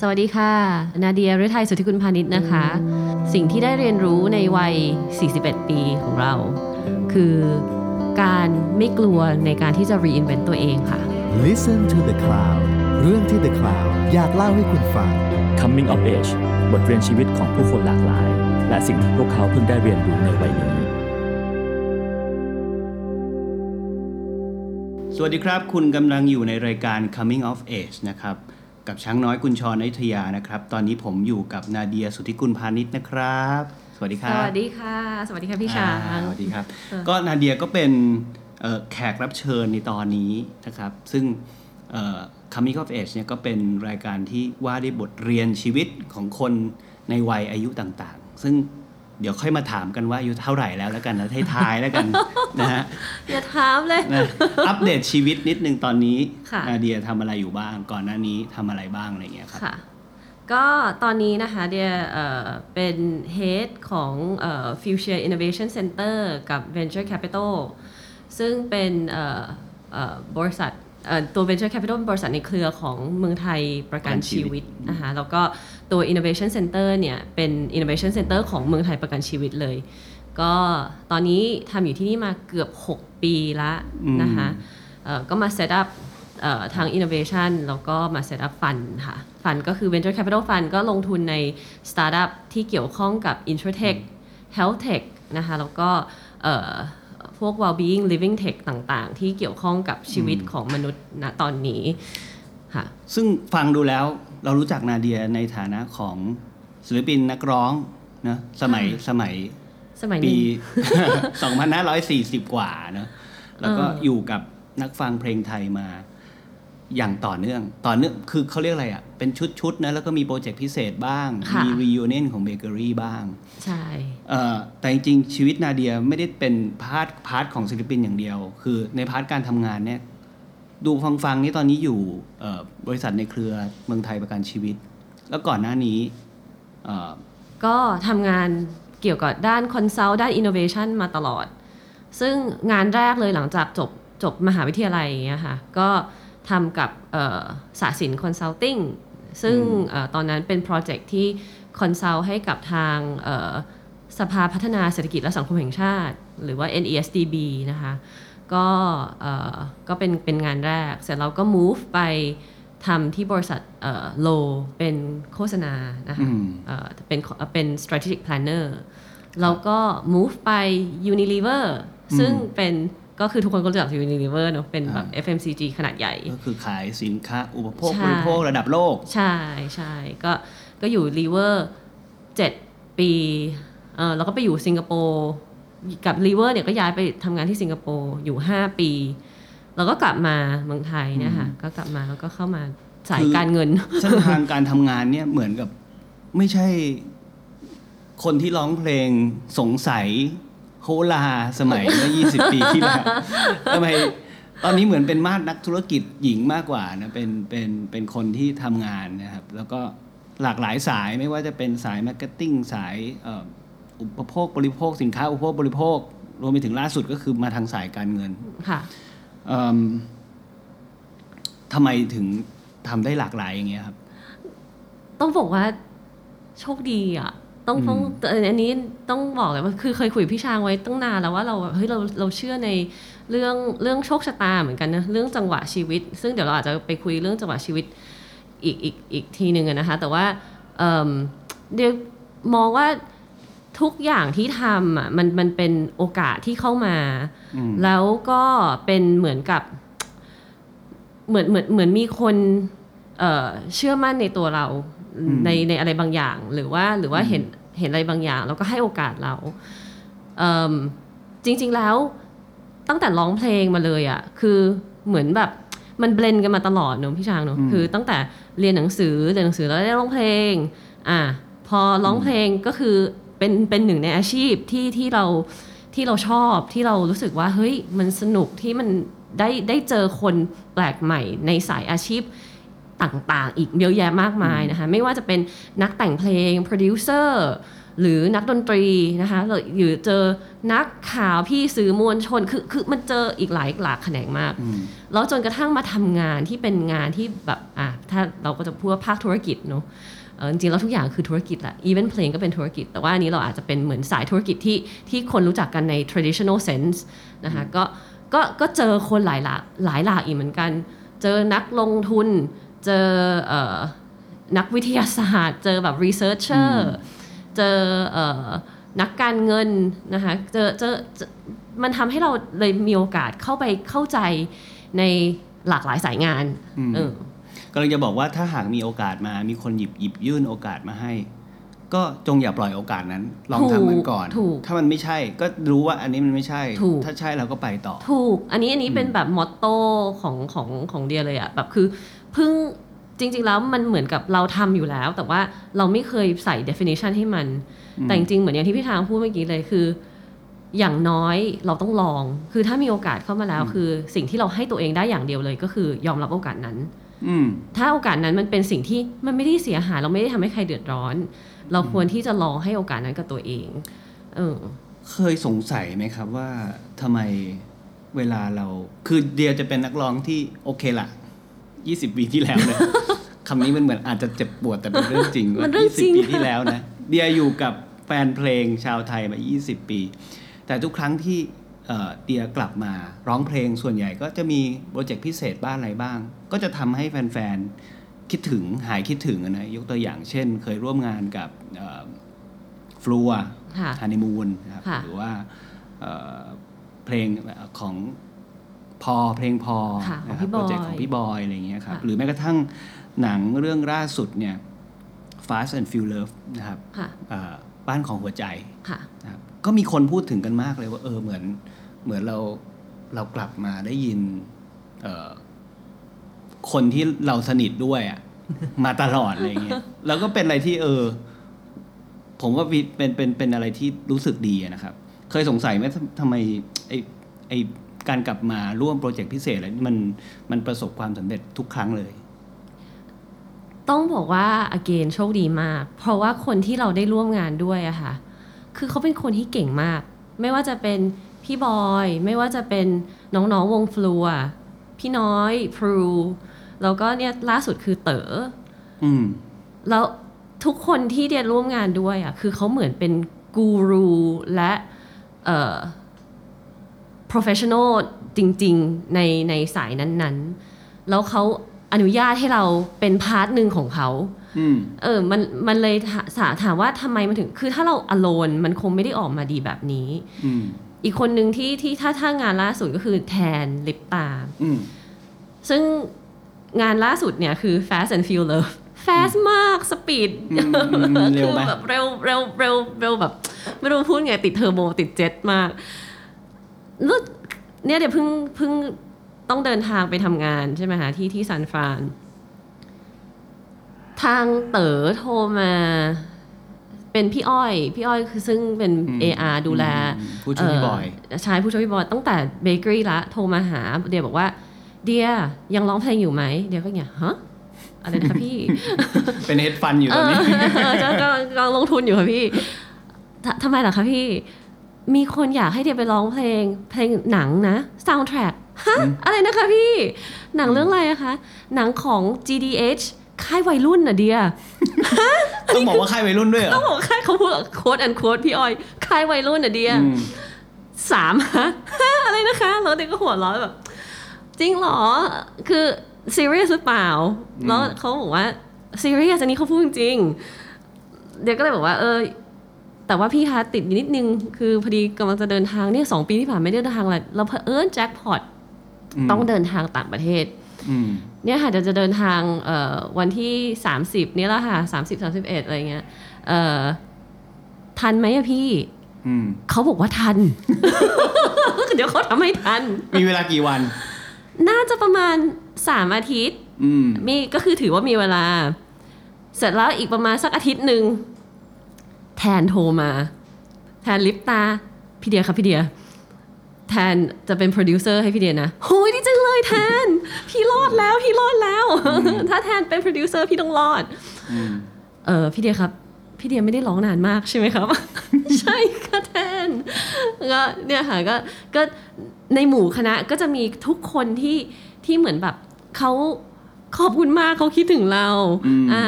สวัสดีค่ะ นาเดียฤทัยสุทธิคุณพาณิชย์นะคะ สิ่งที่ได้เรียนรู้ในวัย 41 ปีของเรา คือการไม่กลัวในการที่จะ reinvent ตัวเองค่ะ Listen to the Cloud เรื่องที่ The Cloud อยากเล่าให้คุณฟัง Coming of Age บทเรียนชีวิตของผู้คนหลากหลาย และสิ่งที่พวกเขาเพิ่งได้เรียนรู้ในวัยนี้ สวัสดีครับ คุณกำลังอยู่ในรายการ Coming of Age นะครับ กับช้างน้อยกุญชรอยุธยานะครับ ตอนนี้ผมอยู่กับนาเดียสุทธิกุลพาณิชย์นะครับ สวัสดีคสรับวัสดีค่ะ สวัสดีค่ะพี่ช้าอ่างสวัสดีครับ ก็นาเดียก็เป็นเอ่อแขกรับเชิญในตอนนี้นะครับ ซึ่งเอ่อ Coming of Age เนี่ยก็เป็นรายการที่ว่าด้วยบทเรียนชีวิตของคนในวัยอายุต่างๆ ซึ่ง เดี๋ยวค่อยมาถามกันว่าอายุเท่าไหร่แล้วแล้วกันนะให้ทายแล้วกันนะฮะอย่าถามเลยนะอัปเดตชีวิตนิดนึงตอนนี้ค่ะนาเดียทำอะไรอยู่บ้าง ก่อนหน้านี้ทำอะไรบ้างอะไรเงี้ยครับค่ะก็ตอนนี้นะคะเดียเอ่อเป็น Head ของเอ่อ Future Innovation Center กับ Venture Capital ซึ่งเป็นเอ่อเอ่อบริษัทเอ่อ ตัว Venture Capital เป็นบริษัทในเครือของเมืองไทยประกันชีวิตนะคะแล้วก็ตัว Innovation Center เนี่ยเป็น Innovation Center ของเมืองไทยประกันชีวิตเลย ก็ตอนนี้ทำอยู่ที่นี่มาเกือบ 6 ปีละนะคะเอ่อก็มา set up เอ่อทาง innovation แล้วก็มา set up fund ค่ะ fund ก็คือ venture capital fund ก็ลงทุนใน startup ที่เกี่ยวข้องกับ insurtech health tech นะคะแล้วก็เอ่อ พวก well-being living tech ต่างๆ ที่เกี่ยวข้องกับชีวิตของมนุษย์ณตอนนี้ค่ะซึ่งฟังดูแล้วเรารู้จักนาเดียในฐานะของศิลปินนักร้องนะสมัยสมัยสมัยปีนี้2540 กว่าเนอะแล้วก็เออออยู่กับนักฟังเพลงไทยมา อย่างต่อเนื่อง ต่อเนื่องคือเขาเรียกอะไรอะ เป็นชุดๆนะแล้วก็มีโปรเจกต์พิเศษบ้าง ค่ะ มีรี u n เนียนของเบเกอรี่บ้าง ใช่ เอ่อแต่จริงๆชีวิตนาเดียไม่ได้เป็น part part ของศิลปินอย่างเดียว คือใน part การทำงานเนี่ย ดูฟังฟังๆนี่ตอนนี้อยู่เอ่อบริษัทในเครือเมืองไทยประกันชีวิต แล้วก่อนหน้านี้เอ่อก็ทำงานเกี่ยวกับด้าน consult ด้าน innovation มาตลอด ซึ่งงานแรกเลยหลังจากจบจบมหาวิทยาลัยอย่างเงี้ยค่ะ ก็ ทำกับเอ่อสาสิน consulting ซึ่งเออตอนนั้นเป็นโปรเจกต์ที่ consult ให้กับทางเอ่อสภาพัฒนาเศรษฐกิจและสังคมแห่งชาติ หรือว่า NESDB นะคะก็เอ่อก็เป็นเป็นงานแรก เสร็จแล้วก็ move ไปทำที่บริษัทโลเป็นโฆษณานะคะอืมเอ่อเป็นเป็น strategic planner แล้วก็ move ไป Unilever ซึ่งเป็น ก็คือทุกคนก็รู้จัก Unilever เนอะเป็นแบบ FMCG ขนาดใหญ่ ก็คือขายสินค้าอุปโภคใช่บริโภคระดับโลก ใช่ใช่ก็ก็อยู่ Lever 7ปีเอ่อแล้วก็ไปอยู่สิงคโปร์กับ Lever เนี่ยก็ย้ายไปทำงานที่สิงคโปร์อยู่ 5 ปี แล้วก็กลับมาเมืองไทยเนี่ยค่ะก็กลับมาแล้วก็เข้ามาสายคือการเงินเส้นทางการทำงานเนี่ยเหมือนกับไม่ใช่คนที่ร้องเพลงสงสัย โฮลาสมัยเมื่อ 20 ปีที่แล้วทำไมตอนนี้เหมือนเป็นมาดนักธุรกิจหญิงมากกว่านะเป็นเป็นเป็นคนที่ทำงานนะครับ แล้วก็หลากหลายสายไม่ว่าจะเป็นสาย marketing สายเอ่ออุปโภคบริโภคสินค้าอุปโภคบริโภค รวมไปถึงล่าสุดก็คือมาทางสายการเงินค่ะเอิ่มทำไมถึงทำได้หลากหลายอย่างเงี้ยครับ ต้องบอกว่าโชคดีอะ ต้องต้องแต่อันนี้ต้องบอกเลยว่าคือเคยคุยกับพี่ช้างไว้ตั้งนานแล้วว่าเราแบบเฮ้ยเราเราเชื่อในเรื่องเรื่องโชคชะตาเหมือนกันนะเรื่องจังหวะชีวิต ซึ่งเดี๋ยวเราอาจจะไปคุยเรื่องจังหวะชีวิตอีกอีกอีกทีหนึ่งอะนะคะ แต่ว่าเอิ่มเดี๋ยวมองว่าทุกอย่างที่ทำอะมันมันเป็นโอกาสที่เข้ามาอืมแล้วก็เป็นเหมือนกับ เหมือนเหมือนเหมือนมีคนเอ่อเชื่อมั่นในตัวเราอืม ในในอะไรบางอย่าง หรือว่าหรือว่าอืมเห็นเห็นอะไรบางอย่าง แล้วก็ให้โอกาสเราเอิ่มจริง ๆแล้วตั้งแต่ร้องเพลงมาเลยอะ่ะคือเหมือนแบบมันเบลนกันมาตลอดเนอะพี่ช้างเนอะคือตั้งแต่เรียนหนังสือเรียนหนังสือแล้วได้ร้องเพลง อะพอร้องเพลงก็คือเป็นเป็นหนึ่งในอาชีพที่ที่เราที่เราชอบที่เรารู้สึกว่าเฮ้ยมันสนุกที่มันได้ได้เจอคนแปลกใหม่ในสายอาชีพ ต่างๆ อีกเยอะแยะมากมายนะคะไม่ว่าจะเป็นนักแต่งเพลงโปรดิวเซอร์หรือนักดนตรีนะคะหรือหรือเจอนักข่าวพี่สื่อมวลชนคือคือมันเจออีกหลายหลากแขนงมากอืมแล้วจนกระทั่งมาทำงานที่เป็นงานที่แบบอะถ้าเราก็จะพูดว่าภาคธุรกิจเนอะเอ่อจริงๆแล้วทุกอย่างคือธุรกิจแหละ even playing ก็เป็นธุรกิจ แต่ว่าอันนี้เราอาจจะเป็นเหมือนสายธุรกิจที่ที่คนรู้จักกันใน traditional sense นะคะก็ก็ก็เจอคนหลายหลากหลายหลากอีกเหมือนกัน เจอนักลงทุน เจอเอ่อนักวิทยาศาสตร์ เจอแบบ researcher เจอเอ่อนักการเงินนะคะเจอเจอเจอมันทำให้เราเลยมีโอกาสเข้าไปเข้าใจในหลากหลายสายงานอืมเออก็เลยจะบอกว่าถ้าหากมีโอกาสมามีคนหยิบหยิบยื่นโอกาสมาให้ ก็จงอย่าปล่อยโอกาสนั้น ลองทำมันก่อนถูกถ้ามันไม่ใช่ก็รู้ว่าอันนี้มันไม่ใช่ถูกถ้าใช่เราก็ไปต่อ ถูก อันนี้อันนี้เป็นแบบมอตโต้ของของของเดียเลยอะแบบคือเพิ่งจริง ๆ แล้วมันเหมือนกับเราทำอยู่แล้ว แต่ว่าเราไม่เคยใส่ definition ให้มัน แต่จริง ๆ เหมือนอย่างที่พี่ทางพูดเมื่อกี้เลยคือ อย่างน้อยเราต้องลอง คือถ้ามีโอกาสเข้ามาแล้ว คือสิ่งที่เราให้ตัวเองได้อย่างเดียวเลยก็คือยอมรับโอกาสนั้นอืมถ้าโอกาสนั้นมันเป็นสิ่งที่มันไม่ได้เสียหายเราไม่ได้ทำให้ใครเดือดร้อน เราควรที่จะลองให้โอกาสนั้นกับตัวเอง เออ เคยสงสัยไหมครับว่าทำไมเวลาเราคือเดียจะเป็นนักร้องที่โอเคละ20ปีที่แล้วเลยคำนี้มันเหมือนอาจจะเจ็บปวดแต่เป็นเรื่องจริงมัว่านเรื่องจริง20ปีที่แล้วนะเดียอยู่กับแฟนเพลงชาวไทยมา 20 ปี แต่ทุกครั้งที่เอ่อเดียกลับมาร้องเพลงส่วนใหญ่ก็จะมีโปรเจกต์พิเศษบ้างอะไรบ้าง ก็จะทำให้แฟนๆ คิดถึงหายคิดถึงอะนะยกตัวอย่างเช่น เคยร่วมงานกับฟลัวค่ะฮันนีมูนครับค่ะหรือว่าเอ่อเพลงของพอเพลงพอค่ะของนะคพี่รับโปรเจกต์บอยของพี่บอยอะไรอย่างเงี้ยครับค่ะหรือแม้กระทั่งหนังเรื่องล่าสุดเนี่ย Fast and Feel Love นะครับค่ะเอ่อบ้านของหัวใจค่ะนะครับก็มีคนพูดถึงกันมากเลยว่าเออเหมือนเหมือนเราเรากลับมาได้ยินเอ่อ คนที่เราสนิทด้วยอะมาตลอดอะไรเงี้ยแล้วก็เป็นอะไรที่เออ ผมว่าวิเป็นเป็นเป็นอะไรที่รู้สึกดีอะนะครับ เคยสงสัยไหมทำทำไมไอไอการกลับมาร่วมโปรเจกต์พิเศษอะไรนี่มันมันประสบความสำเร็จทุกครั้งเลย ต้องบอกว่า again โชคดีมาก เพราะว่าคนที่เราได้ร่วมงานด้วยอะค่ะ คือเขาเป็นคนที่เก่งมาก ไม่ว่าจะเป็นพี่บอย ไม่ว่าจะเป็นน้องๆวงฟลัวพี่น้อยพรู แล้วก็เนี่ยล่าสุดคือเต๋ออืมแล้วทุกคนที่เดียนร่วมงานด้วยอะคือเขาเหมือนเป็นกูรูและเอ่อ professional จริง ๆ ในในสายนั้นๆ แล้วเขาอนุญาตให้เราเป็นพาร์ทหนึ่งของเขาอืมเออ มัน มันเลยถาถาถามว่าทำไมมันถึง คือถ้าเรา alone มันคงไม่ได้ออกมาดีแบบนี้อืมอีกคนหนึ่งที่ที่ถ้าถ้างานล่าสุดก็คือแทนลิปตาอืมซึ่ง งานล่าสุดเนี่ยคือ Fast and Feel Love Fast มากสปีดอืมอืมเร็วไหมแบบเร็วเร็วเร็วเร็วแบบ ไม่รู้พูดไงติดเทอร์โบติดเจ็ตมากแล้วเนี่ยเดี๋ยวเพิ่งเพิ่งต้องเดินทางไปทำงานใช่ไหมคะที่ที่ซานฟราน ทางเต๋อโทรมา เป็นพี่อ้อย พี่อ้อยคือซึ่งเป็นอืม AR ดูแลอืมผู้ช่วยพี่บอยใช่ผู้ช่วยพี่บอยตั้งแต่เบเกอรี่ละ โทรมาหาเดียบอกว่า เดียยังร้องเพลงอยู่ไหมเดียก็อย่างฮะอะไรนะคะพี่ เป็นเฮดฟันอยู่ตอนนี้เออจะกำลังกำลังลงทุนอยู่ค่ะพี่ททำไมล่ะคะพี่ มีคนอยากให้เดียไปร้องเพลง เพลงหนังนะ soundtrack ฮะอะไรนะคะพี่ หนังเรื่องอะไรอะคะ หนังของ GDH ค่ายวัยรุ่นน่ะเดียต้องบอกว่าค่ายวัยรุ่นด้วยเหรต้อองบอกค่ายเขาพูดโค้ดอันโค้ดพี่อ้อย ค่ายวัยรุ่นน่ะเดียอืมสามฮะอะไรนะคะแล้วเด็กก็หัวเราะแบบ จริงเหรอ คือ serious หรือเปล่า แล้วเขาบอกว่า serious อันนี้เขาพูดจริงๆเดี๋ยวก็เลยบอกว่า เออ แต่ว่าพี่คะติดอยู่นิดนึง คือพอดีกำลังจะเดินทางเนี่ยสองปีที่ผ่านไม่ได้เดินทางอะไรเราเผอิญแจ็คพอตมต้องเดินทางต่างประเทศอืมเนี่ยค่ะเดี๋ยวจะเดินทางเอ่อวันที่ 30 นี่แหละค่ะ30 31อะไรเงี้ยเอ่อทันไหมอะพี่อืมเขาบอกว่าทัน เดี๋ยวเขาทำให้ทัน มีเวลากี่วัน น่าจะประมาณ3อาทิตย์อืมมีก็คือถือว่ามีเวลา เสร็จแล้วอีกประมาณสักอาทิตย์หนึ่งแทนโทรมา แทนลิปตา พี่เดียครับพี่เดีย แทนจะเป็นโปรดิวเซอร์ให้พี่เดียนะโหยดีจังเลยแทน พี่รอดแล้วพี่รอดแล้ว ถ้าแทนเป็นโปรดิวเซอร์พี่ต้องรอดอืมเออพี่เดียครับพี่เดียไม่ได้ร้องนานมากใช่ไหมครับ ใช่ค่ะแทนก็เนี่ยค่ะก็ก็ ในหมู่คณะก็จะมีทุกคนที่ที่เหมือนแบบเขาขอบคุณมากเขาคิดถึงเราอืมอ่า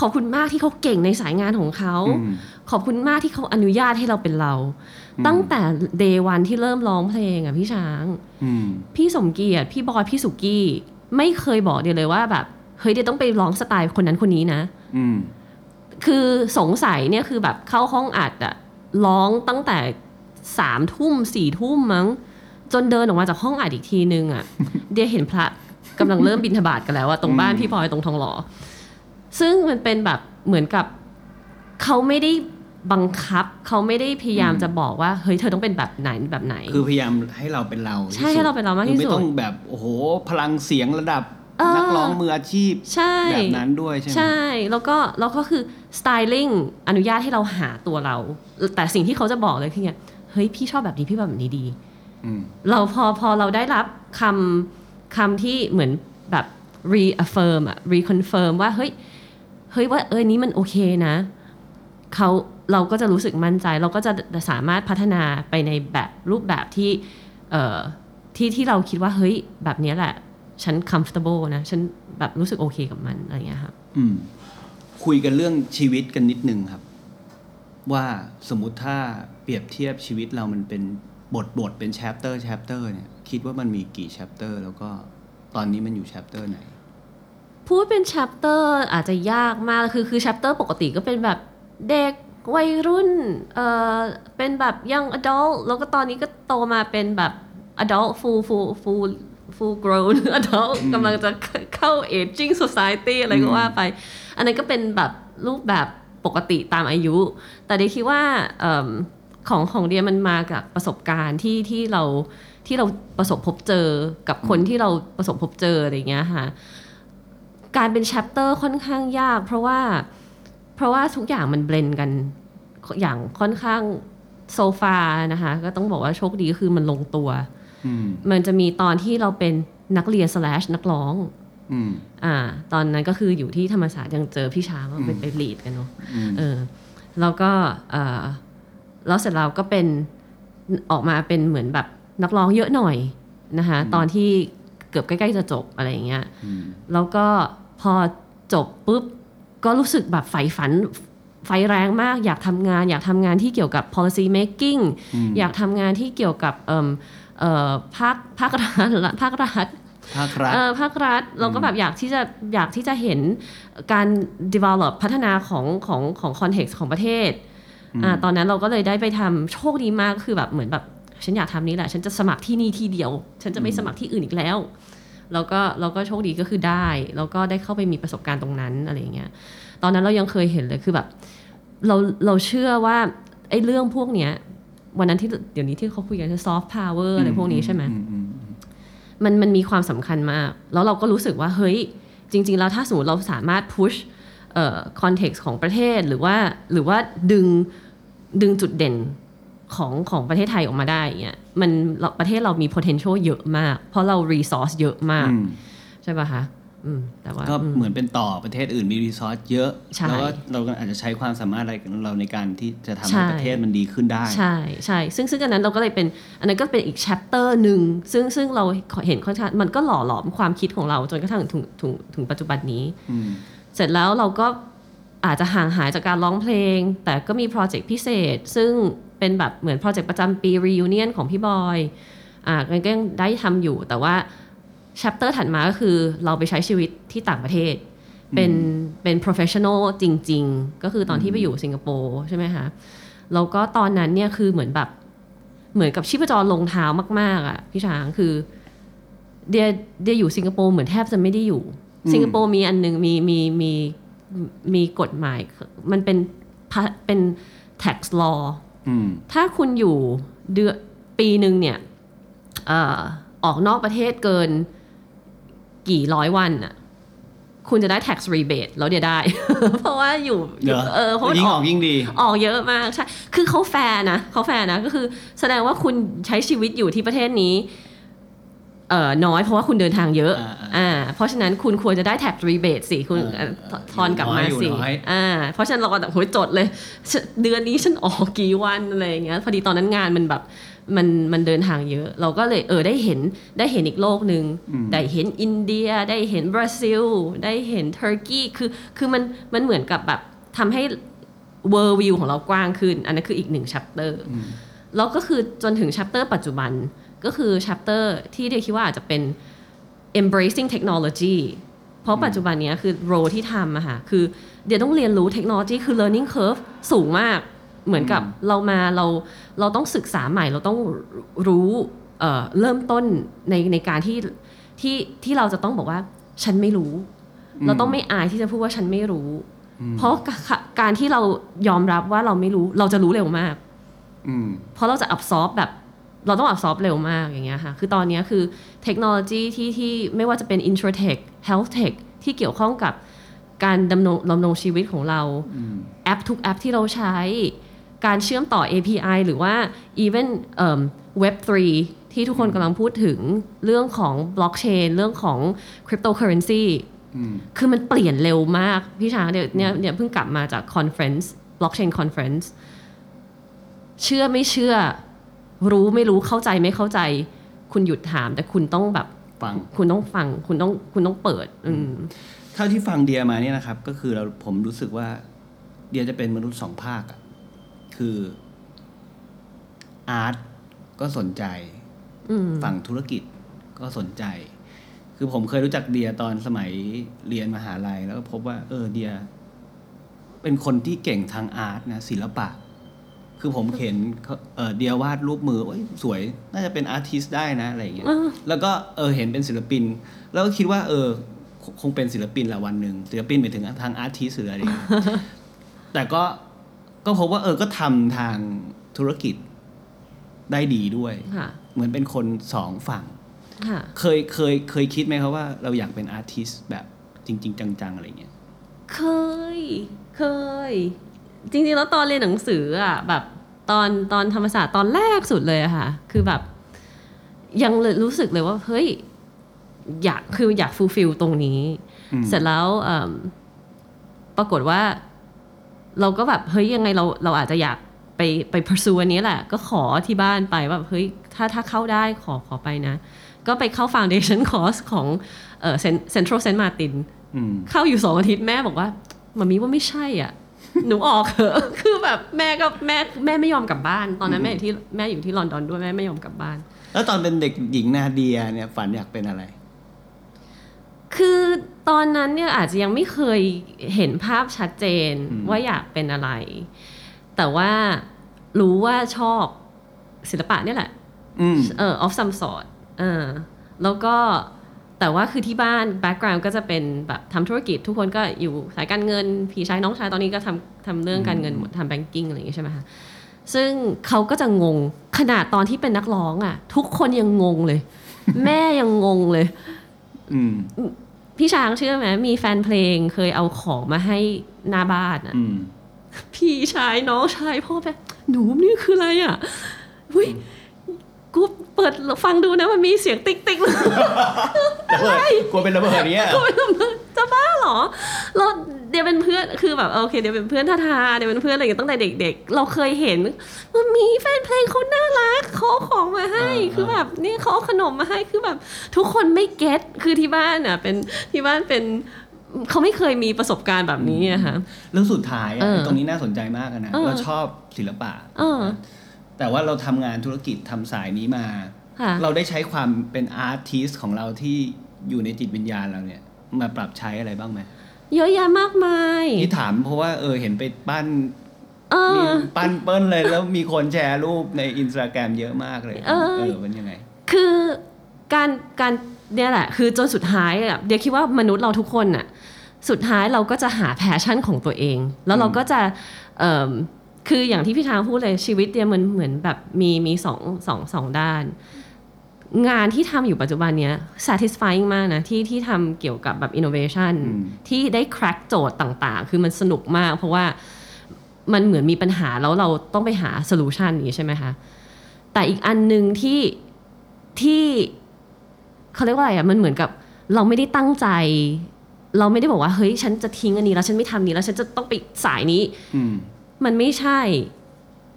ขอบคุณมากที่เขาเก่งในสายงานของเขาอืมขอบคุณมากที่เขาอนุญาตให้เราเป็นเรา ตั้งแต่เดวันที่เริ่มร้องเพลงอะพี่ช้างอืมพี่สมเกียรติพี่บอยพี่สุกี้ไม่เคยบอกเดียวเลยว่าแบบเฮ้ยเดี๋ยวต้องไปร้องสไตล์คนนั้นคนนี้นะอืมคือสงสัยเนี่ยคือแบบเข้าห้องอัดอะร้องตั้งแต่สามทุ่มสี่ทุ่มมั้ง จนเดินออกมาจากห้องอัดอีกทีนึงอะเดียเห็นพระกำลังเริ่มบินทบาทกันแล้วอะตรงบ้านพี่บอยตรงทองหล่อซึ่งมันเป็นแบบเหมือนกับเขาไม่ได้บังคับเขาไม่ได้พยายามจะบอกว่า เฮ้ยเธอต้องเป็นแบบไหนแบบไหน คือพยายามให้เราเป็นเราใช่ที่สุดให้เราเป็นเรามากที่สุดคือไม่ต้องแบบโอ้โห พลังเสียงระดับเออนักร้องมืออาชีพใช่แบบนั้นด้วยใช่ไหมใช่ แล้วก็แล้วก็คือสไตลิ่งอนุญาตให้เราหาตัวเรา แต่สิ่งที่เขาจะบอกเลยคือไงเฮ้ยพี่ชอบแบบนี้พี่แบบนี้ดีอืม เราพอพอเราได้รับคำคำที่เหมือนแบบ reaffirm อะ reconfirm ว่าเฮ้ยเฮ้ยว่าเออนี้มันโอเคนะเขาเราก็จะรู้สึกมั่นใจ เราก็จะสามารถพัฒนาไปในแบบรูปแบบที่เอ่อที่ที่เราคิดว่าเฮ้ยแบบเนี้ยแหละ ฉัน comfortable นะ ฉันแบบรู้สึกโอเคกับมันอะไรอย่างเงี้ยค่ะอืมคุยกันเรื่องชีวิตกันนิดนึงครับ ว่าสมมุติถ้าเปรียบเทียบชีวิตเรามันเป็น บทบทเป็น chapter chapter เนี่ยคิดว่ามันมีกี่ chapter แล้วก็ตอนนี้มันอยู่ chapter ไหน พูดเป็น chapter อาจจะยากมากคือคือ chapter ปกติก็เป็นแบบเด็กวัยรุ่นเอ่อเป็นแบบ young adult แล้วก็ตอนนี้ก็โตมาเป็นแบบ adult full full full full grown adult กำลังจะเข้า aging society อะไรก็ว่าไป อันนั้นก็เป็นแบบรูปแบบปกติตามอายุ แต่เดียคิดว่าเอิ่ม ของของเดียมันมาจากประสบการณ์ที่ที่เราที่เราประสบพบเจอกับคนที่เราประสบพบเจออะไรอย่างเงี้ยค่ะการเป็น chapter ค่อนข้างยาก เพราะว่าเพราะว่าทุกอย่างมันเบลนกันอย่างค่อนข้างโซฟานะคะก็ต้องบอกว่าโชคดีก็คือมันลงตัวอืมมันจะมีตอนที่เราเป็นนักเรียน slash นักร้องอืมอ่า ตอนนั้นก็คืออยู่ที่ธรรมศาสตร์ยังเจอพี่ช้างว่าเป็นไปลีดกันเนาะอืมเออแล้วก็เออ แล้วเสร็จแล้วก็เป็นออกมาเป็นเหมือนแบบนักร้องเยอะหน่อยนะคะตอนที่เกือบใกล้ๆจะจบอะไรอย่างเงี้ยอืมแล้วก็พอจบปุ๊บก็รู้สึกแบบใฝ่ฝันไฟแรงมากอยากทำงาน อยากทำงานที่เกี่ยวกับ policy making อยากทำงานที่เกี่ยวกับเอ่มเอ่อภาคภาครัฐภาครัฐภาครัฐเออภาครัฐเราก็แบบอยากที่จะอยากที่จะเห็นการ develop พัฒนาของของของ context ของประเทศ อ่าตอนนั้นเราก็เลยได้ไปทำโชคดีมากคือแบบเหมือนแบบฉันอยากทำนี้แหละ ฉันจะสมัครที่นี่ที่เดียว ฉันจะไม่สมัครที่อื่นอีกแล้วแล้วก็เราก็โชคดีก็คือได้แล้วก็ได้เข้าไปมีประสบการณ์ตรงนั้นอะไรอย่างเงี้ยตอนนั้นเรายังเคยเห็นเลยคือแบบเราเราเชื่อว่าไอ้เรื่องพวกเนี้ยวันนั้นที่เดี๋ยวนี้ที่เขาคุยกันคือ soft power อะไรพวกนี้ใช่ไหมอืมอืมมันมันมีความสำคัญมาก แล้วเราก็รู้สึกว่าเฮ้ย จริง ๆ แล้วถ้าสมมติเราสามารถ push เอ่อ context ของประเทศหรือว่าหรือว่าดึง ดึงจุดเด่นของของประเทศไทยออกมาได้เนี่ยมันเราประเทศเรามี potential เยอะมาก เพราะเรา resource เยอะมากอืมใช่ป่ะคะอืมแต่ว่าก็อืมเหมือนเป็นต่อประเทศอื่นมีรีซอสเยอะใช่แล้วก็เราก็อาจจะใช้ความสามารถอะไรของเราในการที่จะทำใช่ให้ประเทศมันดีขึ้นได้ ใช่ใช่ซึ่งซึ่งอันนั้นเราก็เลยเป็นอันนั้นก็เป็นอีก chapter หนึ่งซึ่งซึ่งเราเห็นค่อนข้างมันก็หล่อหลอมความคิดของเราจนกระทั่งถึงถึงถึงปัจจุบันนี้อืมเสร็จแล้วเราก็ อาจจะห่างหายจากการร้องเพลง แต่ก็มีโปรเจกต์พิเศษ ซึ่งเป็นแบบเหมือนโปรเจกต์ประจำปี reunion ของพี่บอยอ่าก็ยังได้ทำอยู่แต่ว่า chapter ถัดมาก็คือเราไปใช้ชีวิตที่ต่างประเทศ เป็นเป็น professional จริง ๆ ก็คือตอนที่ไปอยู่สิงคโปร์ใช่ไหมคะแล้วก็ตอนนั้นเนี่ยคือเหมือนแบบเหมือนกับชีพจรลงเท้ามาก ๆอะพี่ช้างคือเดียเดียอยู่สิงคโปร์เหมือนแทบจะไม่ได้อยู่ สิงคโปร์มีอันหนึงมีมีมี มีกฎหมาย มันเป็นพะเป็น tax law อืมถ้าคุณอยู่เดือนปีหนึ่งเนี่ยเอ่อออกนอกประเทศเกินกี่ร้อยวันอะคุณจะได้ tax rebate แล้วเดี๋ยวได้ เพราะว่าอยู่เหรอเออเพราะมันยิ่งออออกกยิ่งดี ออกเยอะมากใช่ คือเขาแฟร์นะเขาแฟร์นะ ก็คือแสดงว่าคุณใช้ชีวิตอยู่ที่ประเทศนี้เอ่อ น้อยเพราะว่าคุณเดินทางเยอะอ่าอ่าอ่าเพราะฉะนั้นคุณควรจะได้ tax rebate สิคุณอ่าเอ่อทอนกลับมาอยู่สิน้อยอ่าเพราะฉะนั้นเราก็แบบโหยจดเลยฉันเดือนนี้ฉันออกกี่วันอะไรอย่างเงี้ยพอดีตอนนั้นงานมันแบบมันมันเดินทางเยอะ เราก็เลยเออได้เห็นได้เห็นอีกโลกหนึ่งได้เห็นอินเดียได้เห็นบราซิล ได้เห็นเทอร์กีคือคือมันมันเหมือนกับแบบทำให้ world view ของเรากว้างขึ้น อันนั้นคืออีกหนึ่ง chapter แล้วก็คือจนถึง chapter ปัจจุบัน ก็คือ chapter ที่เดียคิดว่าอาจจะเป็น embracing technology เพราะปัจจุบันเนี้ยคือ role ที่ทำอะค่ะคือเดี๋ยวต้องเรียนรู้เทคโนโลยีคือ learning curve สูงมากเหมือนกับเรามาเราเราต้องศึกษาใหม่เราต้องรู้เอ่อเริ่มต้นในในการที่ที่ที่เราจะต้องบอกว่าฉันไม่รู้ เราต้องไม่อายที่จะพูดว่าฉันไม่รู้ เพราะกะการที่เรายอมรับว่าเราไม่รู้ เราจะรู้เร็วมากอืมเพราะเราจะ absorb แบบ เราต้อง absorb เร็วมากอย่างเงี้ยค่ะ คือตอนเนี้ยคือเทคโนโลยีที่ที่ไม่ว่าจะเป็น insurtech health tech ที่เกี่ยวข้องกับการดำรงดำรงชีวิตของเราแอปทุกแอปที่เราใช้ การเชื่อมต่อ API หรือว่า even เอิ่ม Web3 ที่ทุกคนกำลังพูดถึงเรื่องของ blockchain เรื่องของ cryptocurrency คือมันเปลี่ยนเร็วมาก พี่ช้างเดี๋ยวเนี่ยเนี่ยเพิ่งกลับมาจาก conference blockchain conference เชื่อไม่เชื่อ รู้ไม่รู้เข้าใจไม่เข้าใจ คุณหยุดถาม แต่คุณต้องแบบฟังคุณต้องฟัง คุณต้องคุณต้องเปิด อืมเท่าที่ฟังเดียมาเนี่ยนะครับ ก็คือเราผมรู้สึกว่า เดียจะเป็นมนุษย์สองภาคอะคืออาร์ตก็สนใจฝั่งธุรกิจก็สนใจ คือผมเคยรู้จักเดียตอนสมัยเรียนมหาลัย แล้วก็พบว่า เออเดีย เป็นคนที่เก่งทางอาร์ตนะศิลปะ คือผมเห็นเขาเออเดียวาดรูปมือโอ้ยสวย น่าจะเป็น artist ได้นะอะไรอย่างเงี้ยแล้วก็เออเห็นเป็นศิลปิน แล้วก็คิดว่า เออคคงเป็นศิลปินแหละวันหนึ่งศิลปินไปถึงทาง artist หรืออะไรอย่างเงี้ยแต่ก็ก็พบว่าเออก็ทำทางธุรกิจได้ดีด้วยค่ะเหมือนเป็นคนสองฝั่งค่ะเคยเคยเคยคิดไหมครับว่าเราอยากเป็น artist แบบจริง ๆ จัง ๆ อะไรเงี้ย เคย เคย จริง ๆ แล้วตอนเรียนหนังสืออะแบบ ตอนตอนธรรมศาสตร์ตอนแรกสุดเลยอะค่ะ คือแบบ ยังเลยรู้สึกเลยว่าเฮ้ยอยากคืออยาก fulfill ตรงนี้อืมเสร็จแล้วเอิ่มปรากฏว่า เราก็แบบเฮ้ยยังไงเราเราอาจจะอยากไปไป pursue อันนี้แหละ ก็ขอที่บ้านไปว่าเฮ้ยถ้าถ้าเข้าได้ขอขอไปนะ ก็ไปเข้า foundation course ของเอ่อ Central Saint Martin อืมเข้าอยู่สองอาทิตย์แม่บอกว่ามามีว่าไม่ใช่อะ หนูออกเถอะคือแบบแม่ก็แม่แม่ไม่ยอมกลับบ้าน ตอนนั้นแม่อยู่ที่แม่อยู่ที่ลอนดอนด้วยแม่ไม่ยอมกลับบ้าน แล้วตอนเป็นเด็กหญิงนาเดียเนี่ยฝันอยากเป็นอะไร คือตอนนั้นเนี่ยอาจจะยังไม่เคยเห็นภาพชัดเจนอืมว่าอยากเป็นอะไร แต่ว่ารู้ว่าชอบศิลปะเนี่ยแหละอืมเออ of some sort เออแล้วก็ แต่ว่าคือที่บ้าน background ก็จะเป็นแบบทำธุรกิจทุกคนก็อยู่สายการเงินพี่ชายน้องชายตอนนี้ก็ทำทำเรื่องการเงินหมดทำ banking อะไรอย่างเงี้ยใช่ไหมคะซึ่งเขาก็จะงงขนาดตอนที่เป็นนักร้องอะ ทุกคนยังงงเลย แม่ยังงงเลยอืมพี่ช้างเชื่อไหมมีแฟนเพลงเคยเอาของมาให้หน้าบ้านอะอืมพี่ชายน้องชายพ่อแม่หนูนี่คืออะไรอะเฮ้ยกู เปิดฟังดูนะมันมีเสียงติ๊กติ๊กระเบิดกลัวเป็นระเบิดเนี้ยจะบ้าเหรอเราเดี๋ยวเป็นเพื่อนคือแบบโอเคเดี๋ยวเป็นเพื่อนท่าทาเดี๋ยวเป็นเพื่อนอะไรอย่างเงี้ยตั้งแต่เด็ก ๆ เราเคยเห็นมันมีแฟนเพลงเขาน่ารักเขาเอาของมาให้อ่าคือแบบนี่เขาเอาขนมมาให้คือแบบทุกคนไม่เก็ตคือที่บ้านอะเป็นที่บ้านเป็นเขาไม่เคยมีประสบการณ์แบบนี้อะค่ะแล้วสุดท้ายอะเออตรงนี้น่าสนใจมากอะนะเออเราชอบศิลปะเออ แต่ว่าเราทำงานธุรกิจทำสายนี้มา ค่ะ เราได้ใช้ความเป็นอาร์ติสของเราที่อยู่ในจิตวิญญาณเราเนี่ย มาปรับใช้อะไรบ้างไหมเยอะแยะมากมายนี่ถามเพราะว่าเออเห็นไปปั้นเอมีอ ปั้นเปิ้ลเลยแล้วมีคนแชร์รูปในอินสตาแกรมเยอะมากเลยเออ เออเป็นยังไง คือการการเนี่ยแหละ คือจนสุดท้ายอะเดี๋ยวคิดว่ามนุษย์เราทุกคนน่ะสุดท้ายเราก็จะหาแพชชั่นของตัวเอง แล้วเราก็จะเอิ่ม คืออย่างที่พี่ทางพูดเลยชีวิตเนี่ยมันเหมือนแบบมีมีสองสองสองด้าน งานที่ทำอยู่ปัจจุบันเนี้ย satisfying มากนะ ที่ที่ทำเกี่ยวกับแบบ innovation อืมที่ได้ crack โจทย์ต่างๆ คือมันสนุกมาก เพราะว่ามันเหมือนมีปัญหาแล้วเราต้องไปหา solution นี้ใช่ไหมคะแต่อีกอันหนึ่งที่ที่เขาเรียกว่าอะไรอะมันเหมือนกับเราไม่ได้ตั้งใจ เราไม่ได้บอกว่าเฮ้ยฉันจะทิ้งอันนี้แล้วฉันไม่ทำนี้แล้วฉันจะต้องไปสายนี้อื มมันไม่ใช่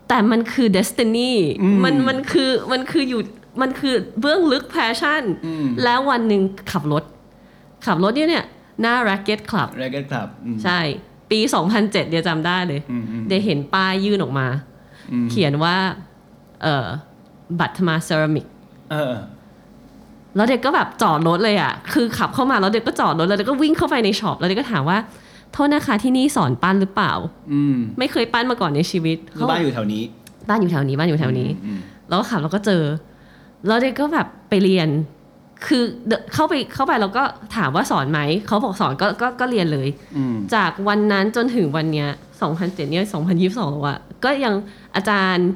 แต่มันคือ destiny อืมมันมันคือมันคืออยู่มันคือเบื้องลึก passion อืมแล้ววันหนึ่งขับรถ ขับรถเนี่ยเนี่ย หน้า racket club แรกเก็ตคลับใช่ ปี 2007 เดี๋ยวจำได้เลยอืมอืมเดี๋ยวเห็นป้ายยื่นออกมาอืมเขียนว่า เอ่อบัตรมาเซรามิกเออแล้วเด็กก็แบบจอดรถเลยอะ คือขับเข้ามาแล้วเด็กก็จอดรถแล้วเด็กก็วิ่งเข้าไปในช็อปแล้วเด็กก็ถามว่า โทษนะคะที่นี่สอนปั้นหรือเปล่า อืมไม่เคยปั้นมาก่อนในชีวิตคือบ้านอยู่แถวนี้ บ้านอยู่แถวนี้บ้านอยู่แถวนี้ อืมแล้วก็ขับแล้วก็เจอ แล้วเด็กก็แบบไปเรียน คือเดินเข้าไปเข้าไปแล้วก็ถามว่าสอนไหม เขาบอกสอนก็ก็ก็เรียนเลย อืมจากวันนั้นจนถึงวันเนี้ย2007เนี่ย2022แล้วอะก็ยังอาจารย์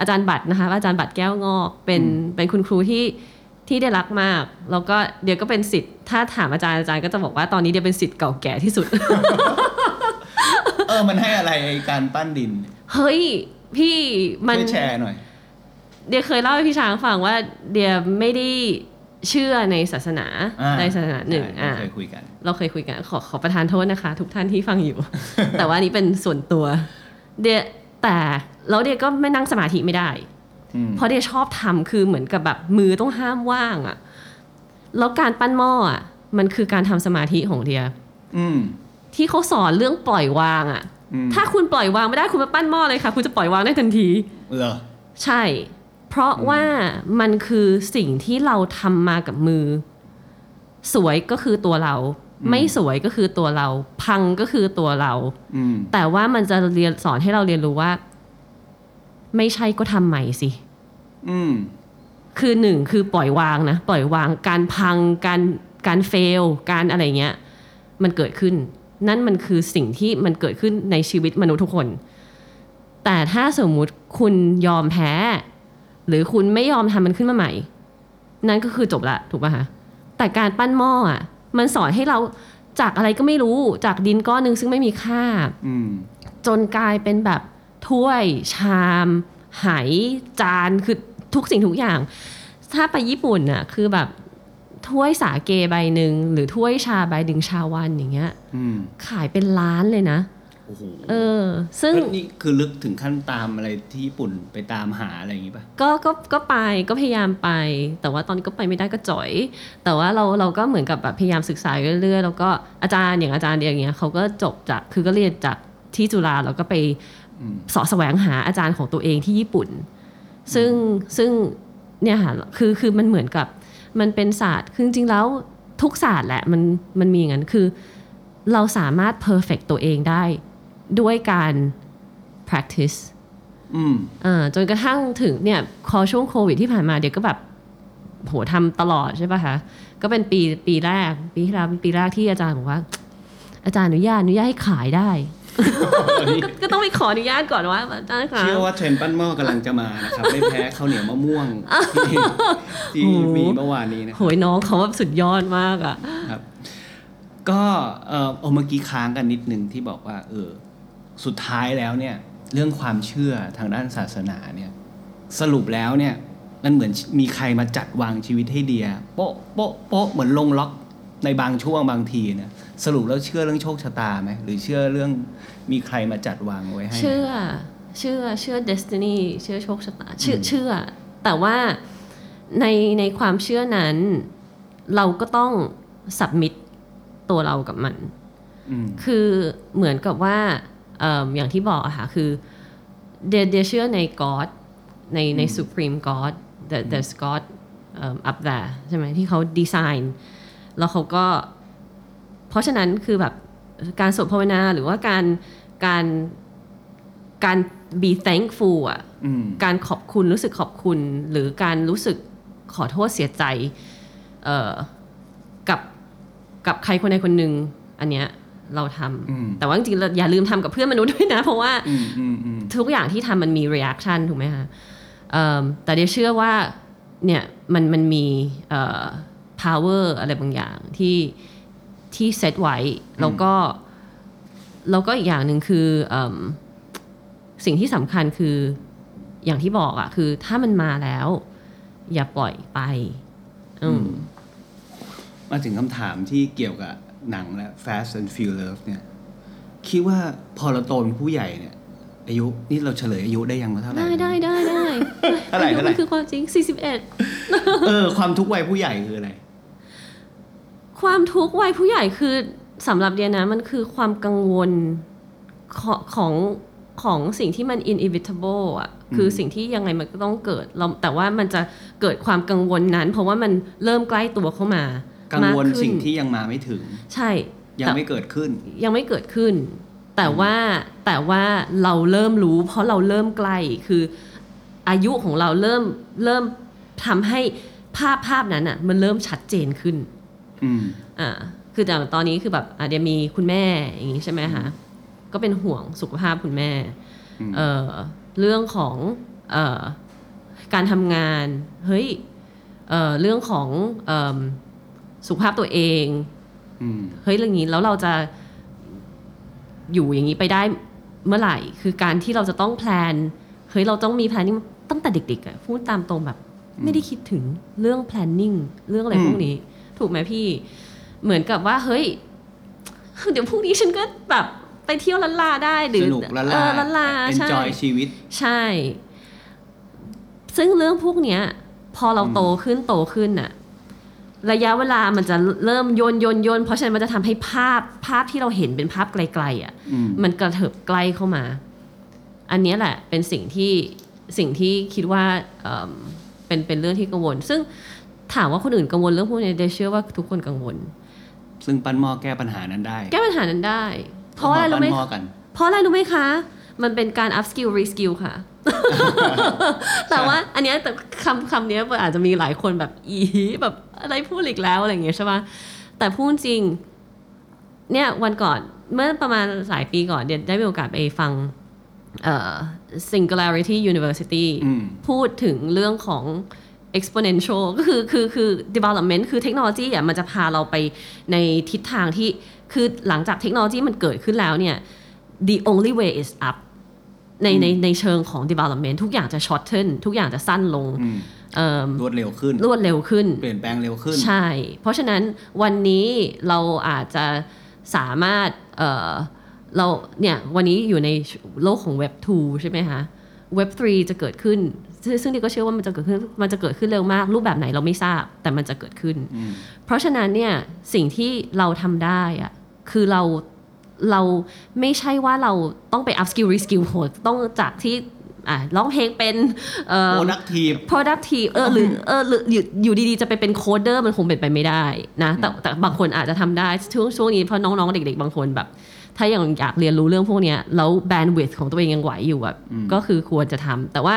อาจารย์บัตรนะคะ อาจารย์บัตรแก้วงอกเป็นเป็นคุณครูที่ ที่ได้รักมาก แล้วก็เดี๋ยวก็เป็นสิทธิ์ถ้าถามอาจารย์อาจารย์ก็จะบอกว่าตอนนี้เดี๋ยวเป็นสิทธิ์เก่าแก่ที่สุด เออมันให้อะไรไอ้การปั้นดิน เฮ้ย พี่มันช่วยแชร์หน่อย เดียเคยเล่าให้พี่ช้างฟังว่า เดียไม่ได้เชื่อในศาสนาอ่าในศาสนาหนึ่งใช่อ่าเคยคุยกัน เราเคยคุยกันขอขอประทานโทษนะคะ ทุกท่านที่ฟังอยู่ แต่ว่าอันนี้เป็นส่วนตัว เดียแต่แล้วเดียก็ไม่นั่งสมาธิไม่ได้อืม เพราะเดียชอบทำคือเหมือนกับแบบมือต้องห้ามว่างอะ่ะแล้วการปั้นหม้ออะมันคือการทำสมาธิของเดียอืมที่เขาสอนเรื่องปล่อยวางอะอืมถ้าคุณปล่อยวางไม่ได้คุณมาปั้นหม้อเลยค่ะ คุณจะปล่อยวางได้ทันทีเหรอใช่ เพราะว่ามันคือสิ่งที่เราทำมากับมือ สวยก็คือตัวเรา ไม่สวยก็คือตัวเรา พังก็คือตัวเราอืมแต่ว่ามันจะเรียนสอนให้เราเรียนรู้ว่า ไม่ใช่ก็ทำใหม่สิ อืม คือหนึ่งคือปล่อยวางนะ ปล่อยวางการพังการการเฟล การอะไรเงี้ย มันเกิดขึ้น นั่นมันคือสิ่งที่มันเกิดขึ้นในชีวิตมนุษย์ทุกคน แต่ถ้าสมมุติคุณยอมแพ้ หรือคุณไม่ยอมทำมันขึ้นมาใหม่ นั่นก็คือจบละถูกป่ะคะแต่การปั้นหม้ออะ มันสอนให้เราจากอะไรก็ไม่รู้จากดินก้อนหนึ่งซึ่งไม่มีค่าอืมจนกลายเป็นแบบ ถ้วยชาม ไหจานคือทุกสิ่งทุกอย่าง ถ้าไปญี่ปุ่นน่ะคือแบบถ้วยสาเกใบหนึ่งหรือถ้วยชาใบดึงชาวันอย่างเงี้ยอืมขายเป็นล้านเลยนะโอ้โหเออ ซึ่งแล้วนี่คือลึกถึงขั้นตามอะไรที่ญี่ปุ่นไปตามหาอะไรอย่างงี้ป่ะก็ก็ก็ไปก็พยายามไป แต่ว่าตอนนี้ก็ไปไม่ได้ก็จ่อย แต่ว่าเราเราก็เหมือนกับแบบพยายามศึกษาอยู่เรื่อยๆแล้วก็อาจารย์อย่างอาจารย์เดียอย่างเงี้ยเขาก็จบจากคือก็เรียนจากที่จุฬาแล้วก็ไปอืมเสาะแสวงหาอาจารย์ของตัวเองที่ญี่ปุ่น ซึ่งซึ่งเนี่ยค่ะคือคือมันเหมือนกับมันเป็นศาสตร์คือจริงๆแล้วทุกศาสตร์แหละมันมันมีอย่างนั้นคือเราสามารถ perfect ตัวเองได้ด้วยการ practice อืมอ่าจนกระทั่งถึงเนี่ยพอช่วงโควิดที่ผ่านมาเดี๋ยวก็แบบโหทำตลอดใช่ป่ะคะ ก็เป็นปีปีแรก ปีที่แล้วเป็นปีแรกที่อาจารย์บอกว่า อาจารย์อนุญาตอนุญาตให้ขายได้ตอนนี้ ก็ต้องไปขออนุญาตก่อนว่าอาจารย์คะเชื่อว่าเทรนด์ปั้นหม้อกำลังจะมานะครับไม่แพ้ข้าวเหนียวมะม่วงที่ที่มีเมื่อวานนี้นะโหยน้องเขาว่าสุดยอดมากอะครับ ก็เออเอาเมื่อกี้ค้างกันนิดนึงที่บอกว่า เออ สุดท้ายแล้วเนี่ย เรื่องความเชื่อทางด้านศาสนาเนี่ย สรุปแล้วเนี่ย มันเหมือนมีใครมาจัดวางชีวิตให้เดียโป๊ะโป๊ะโป๊ะเหมือนลงล็อกในบางช่วงบางทีนะ สรุปแล้วเชื่อเรื่องโชคชะตาไหมหรือเชื่อเรื่องมีใครมาจัดวางไว้ให้ไหมเชื่อ เชื่อเชื่อ destiny เชื่อโชคชะตาเชื่อเชื่อ แต่ว่าในในความเชื่อนั้น เราก็ต้อง submit ตัวเรากับมันอืมคือเหมือนกับว่าเอิ่มอย่างที่บอกอะค่ะคือเดเดเชื่อใน God ในใน supreme God the the God เอิ่ม up there ใช่ไหมที่เขาดีไซน์ แล้วเขาก็เพ ราะฉะนั้นคือแบบการสวดภาวนาหรือว่าการการการ be thankful อะอืมการขอบคุณรู้สึกขอบคุณ หรือการรู้สึกขอโทษเสียใจเอ่อกับกับใครคนใดคนหนึ่งอันเนี้ยเราทอืมำแต่ว่าจริงๆเราอย่าลืมทำกับเพื่อนมนุษย์ด้วยนะ เพราะว่าอืมอืมอืมทุกอย่างที่ทำมันมี reaction ถูกไหมคะเอิ่มแต่เดี๋ยวเชื่อว่าเนี่ยมันมันมีเอ่อ power อะไรบางอย่างที่ ที่เซตไว้ แล้วก็แล้วก็อีกอย่างหนึ่งคือเอิ่มสิ่งที่สำคัญคืออย่างที่บอกอะคือถ้ามันมาแล้ว อย่าปล่อยไปอืมมาถึงคำถามที่เกี่ยวกับหนังและ Fast and Furious เนี่ย คิดว่าพอเราโตเป็นผู้ใหญ่เนี่ย อายุนี่เราเฉลยอายุได้ยังว่าเท่าไหร่ ได้ได้ได้ได้เท่าไหร่เท่าไหร่มันคือความจริง 41 เออ ความทุกข์วัยผู้ใหญ่คืออะไร ความทุกข์วัยผู้ใหญ่คือสำหรับเดียนะมันคือความกังวลของของของสิ่งที่มัน inevitable อะคือสิ่งที่ยังไงมันก็ต้องเกิดเราแต่ว่ามันจะเกิดความกังวลนั้น เพราะว่ามันเริ่มใกล้ตัวเข้ามากังวลมากขึ้นสิ่งที่ยังมาไม่ถึง ใช่ ยังแต่ไม่เกิดขึ้น ยังไม่เกิดขึ้น แต่ว่าแต่ว่าเราเริ่มรู้ เพราะเราเริ่มใกล้คืออายุของเราเริ่มเริ่มทำให้ภาพภาพนั้นอะ มันเริ่มชัดเจนขึ้น อืมอ่าคืออย่างตอนนี้คือแบบอะเดี๋ยวมีคุณแม่อย่างนี้ใช่ไหมคะก็เป็นห่วงสุขภาพคุณแม่อืมเอ่อเรื่องของเอ่อการทำงานเฮ้ยเอ่อเรื่องของเอิ่มสุขภาพตัวเองอืมเฮ้ยเรื่องนี้แล้วเราจะอยู่อย่างนี้ไปได้เมื่อไหร่ คือการที่เราจะต้องแพลนเฮ้ยเราต้องมีแพลนนิ่งตั้งแต่เด็กๆอะพูดตามตรงแบบ ไม่ได้คิดถึงเรื่อง planning เรื่องอะไรอืมพวกนี้ ถูกไหมพี่ เหมือนกับว่าเฮ้ย เดี๋ยวพรุ่งนี้ฉันก็แบบไปเที่ยวลันลาได้หรือสนุกละเอลาอลันลาใช่ enjoy ชีวิต ใช่ ซึ่งเรื่องพวกเนี้ย พอเราโตขึ้นโตขึ้นน่ะระยะเวลามันจะเริ่มโยนโยนโยนเพราะฉะนั้นมันจะทำให้ภาพภาพที่เราเห็นเป็นภาพไกลๆอะอืมมันกระเถิบใกล้เข้ามา อันเนี้ยแหละเป็นสิ่งที่สิ่งที่คิดว่าเอิ่มเป็นเป็นเรื่องที่กังวล ซึ่ง ถามว่าคนอื่นกังวลเรื่องพวกนี้เดยเชื่อว่าทุกคนกังวล ซึ่งปั้นหม้อแก้ปัญหานั้นได้ แก้ปัญหานั้นได้ เพราะว่าอะไรรู้ไหมปั้นหม้อกันเพราะอะไรรู้ไหมคะ มันเป็นการ up skill re skill ค่ะ แต่ว่าอันเนี้ยแต่คำคำเนี้ยอาจจะมีหลายคนแบบอีแบบอะไรพูดอีกแล้วอะไรอย่างเงี้ยใช่ปะแต่พูดจริง เนี่ยวันก่อนเมื่อประมาณหลายปีก่อนเดี๋ยวได้มีโอกาสไปฟังเอ่อ Singularity University อืมพูดถึงเรื่องของ exponential ก็คือคือคือ development คือเทคโนโลยีอะมันจะพาเราไปในทิศทางที่คือหลังจากเทคโนโลยีมันเกิดขึ้นแล้วเนี่ย the only way is up ในในในเชิงของ development ทุกอย่างจะ shorten ทุกอย่างจะสั้นลงอืมเอิ่มรวดเร็วขึ้น รวดเร็วขึ้น เปลี่ยนแปลงเร็วขึ้น ใช่ เพราะฉะนั้นวันนี้เราอาจจะสามารถเอ่อเราเนี่ยวันนี้อยู่ในโลกของ Web 2 ใช่ไหมคะ Web 3 จะเกิดขึ้นซึ่งซึ่งดิก็เชื่อว่ามันจะเกิดขึ้นมันจะเกิดขึ้นเร็วมาก รูปแบบไหนเราไม่ทราบแต่มันจะเกิดขึ้นอืมเพราะฉะนั้นเนี่ยสิ่งที่เราทำได้อะคือเราเราไม่ใช่ว่าเราต้องไป up skill re skill โหต้องจากที่อะร้องเพลงเป็นเอ่อ productive productive เออหรือเออหรืออยู่อยู่ดีๆ จะไปเป็นโคดเดอร์มันคงเป็นไปไม่ได้นะแต่แต่บางคนอาจจะทำได้ช่วงช่วงนี้เพราะน้องๆ เด็ก ๆ บางคนแบบ ถ้ายังอยากเรียนรู้เรื่องพวกเนี้ยแล้วแบนด์วิดของตัวเองยังไหวอยู่แบบก็คือควรจะทำแต่ว่า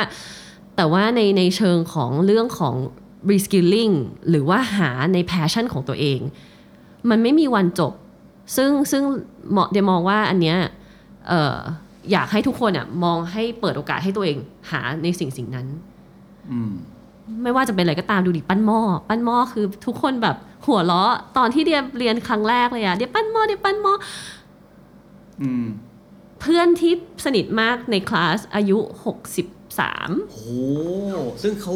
แต่ว่าในในเชิงของเรื่องของ reskilling หรือว่าหาใน passion ของตัวเอง มันไม่มีวันจบ ซึ่งซึ่งเหมาะเดี๋ยวมองว่าอันเนี้ยเอ่ออยากให้ทุกคนอะมองให้เปิดโอกาสให้ตัวเองหาในสิ่งสิ่งนั้นอืมไม่ว่าจะเป็นอะไรก็ตามดูดิปั้นหม้อปั้นหม้อคือทุกคนแบบหัวเราะตอนที่เดียเรียนครั้งแรกเลยอะเดียปั้นหม้อเดียปั้นหม้ออืมเพื่อนที่สนิทมากในคลาสอายุ 63โหซึ่งเขา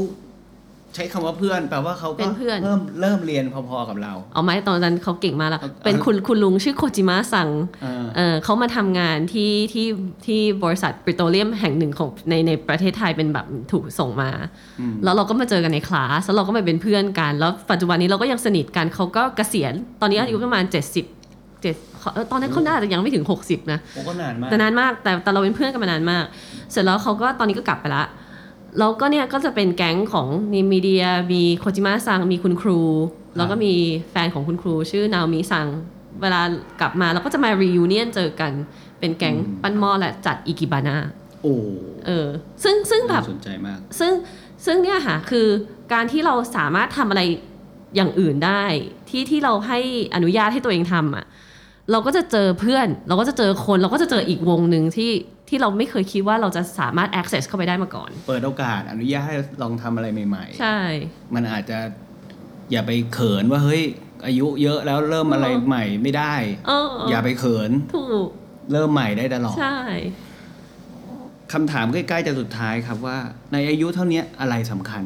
ใช้คำว่าเพื่อนแปลว่าเขาเป็ก็นเพื่อนเริ่มเริ่มเรียนพอๆกับเรา เอาไหมตอนนั้นเขาเก่งมากแล้วเอาเป็นคุณคุณลุงชื่อโคจิมะสั่งเออเออเขามาทำงานที่ที่ที่บริษัทปิโตรเลียมแห่งหนึ่งของในในประเทศไทยเป็นแบบถูกส่งมาอืมแล้วเราก็มาเจอกันในคลาสแล้วเราก็มาเป็นเพื่อนกัน แล้วปัจจุบันนี้เราก็ยังสนิทกันเขาก็เกษียณตอนนี้อายุประมาณ 70 7 เออตอนนั้นเขาน่าจะยังไม่ถึง 60 นะโอ้ก็นานมากแต่นานมากแต่แต่เราเป็นเพื่อนกันมานานมาก เสร็จแล้วเขาก็ตอนนี้ก็กลับไปละแล้วก็เนี่ยก็จะเป็นแก๊งของมีมีเดียมีโคจิมะซังมีคุณครู แล้วก็มีแฟนของคุณครู ชื่อนาโอมิซัง เวลากลับมาเราก็จะมา reunion เจอกันเป็นแก๊งปั้นหม้อและจัดอิกิบานาโอ้เออ ซึ่งซึ่งแบบน่าสนใจมาก ซึ่งซึ่งเนี่ยค่ะคือการที่เราสามารถทำอะไรอย่างอื่นได้ ที่ที่เราให้อนุญาตให้ตัวเองทำอะ เราก็จะเจอเพื่อน เราก็จะเจอคน เราก็จะเจออีกวงหนึ่งที่ที่เราไม่เคยคิดว่าเราจะสามารถ access เข้าไปได้มาก่อน เปิดโอกาสอนุญาตให้ลองทำอะไรใหม่ใช่ๆมันอาจจะอย่าไปเขินว่าเฮ้ยอายุเยอะแล้วเริ่มอะไรใหม่ไม่ได้เอออย่าไปเขินถูกเริ่มใหม่ได้ตลอดใช่คำถามใกล้ๆจะสุดท้ายครับว่า ในอายุเท่านี้อะไรสำคัญ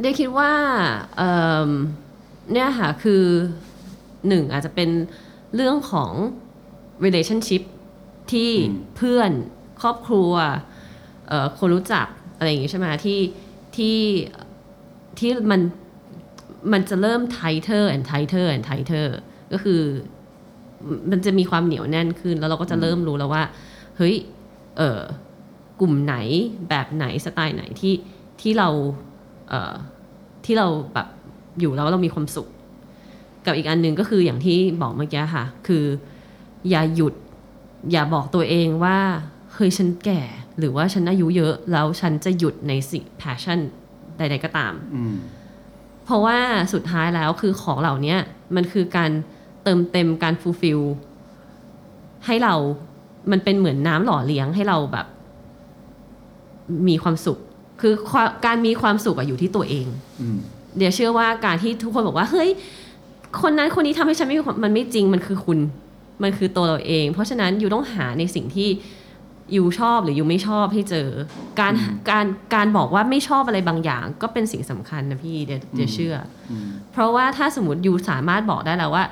เดียคิดว่า เนี่ยค่ะคือหนึ่งอาจจะเป็นเรื่องของ relationship ที่เพื่อนครอบครัวคนรู้จักอะไรอย่างงี้ใช่ไหมที่ที่ที่มันมันจะเริ่ม tighter and tighter and tighter ก็คือมันจะมีความเหนียวแน่นขึ้น แล้วเราก็จะเริ่มรู้แล้วว่า เฮ้ยเออกลุ่มไหนแบบไหนสไตล์ไหนที่ที่เราเออที่เราแบบ อยู่แล้วเรามีความสุข กับอีกอันหนึ่งก็คืออย่างที่บอกเมื่อกี้ค่ะ คือ อย่าหยุด อย่าบอกตัวเองว่าเฮ้ยฉันแก่ หรือว่าฉันอายุเยอะ แล้วฉันจะหยุดในสิ่ง passion ใด ๆ ก็ตามอืมเพราะว่าสุดท้ายแล้วคือของเหล่านี้มันคือการเติมเต็มการ fulfill ให้เรา มันเป็นเหมือนน้ำหล่อเลี้ยงให้เราแบบ มีความสุข คือความการมีความสุขอะอยู่ที่ตัวเองอืม เดี๋ยวเชื่อว่าการที่ทุกคนบอกว่าเฮ้ยคนนั้นคนนี้ทำให้ฉันไม่มีความมันไม่จริงมันคือคุณ มันคือตัวเราเอง เพราะฉะนั้นอยู่ต้องหาในสิ่งที่อยู่ชอบหรืออยู่ไม่ชอบให้เจอ การการการบอกว่าไม่ชอบอะไรบางอย่าง ก็เป็นสิ่งสำคัญนะพี่เดี๋ยวเดี๋ยวเชื่ออมเพราะว่าถ้าสมมติอยู่สามารถบอกได้แล้วว่า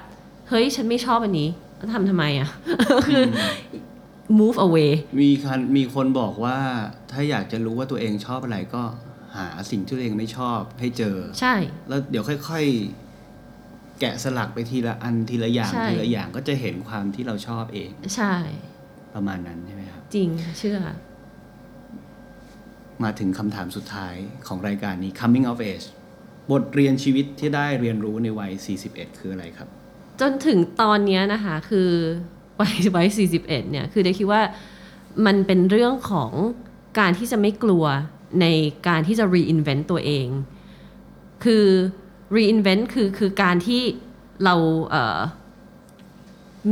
เฮ้ยฉันไม่ชอบอันนี้แล้วทำทำไมอะคือ move away มีคันมีคนบอกว่าถ้าอยากจะรู้ว่าตัวเองชอบอะไรก็ หาสิ่งที่ตัวเองไม่ชอบให้เจอ ใช่ แล้วเดี๋ยวค่อยๆ แกะสลักไปทีละอันทีละอย่าง ใช่ ทีละอย่างก็จะเห็นความที่เราชอบเองใช่ ประมาณนั้นใช่ไหมครับ จริงเชื่อ มาถึงคำถามสุดท้ายของรายการนี้ coming of age บทเรียนชีวิตที่ได้เรียนรู้ในวัย 41 คืออะไรครับ จนถึงตอนเนี้ยนะคะคือวัยวัย41 เนี่ย คือเดยคิดว่ามันเป็นเรื่องของการที่จะไม่กลัว ในการที่จะ reinvent ตัวเอง คือ reinvent คือคือการที่เราเ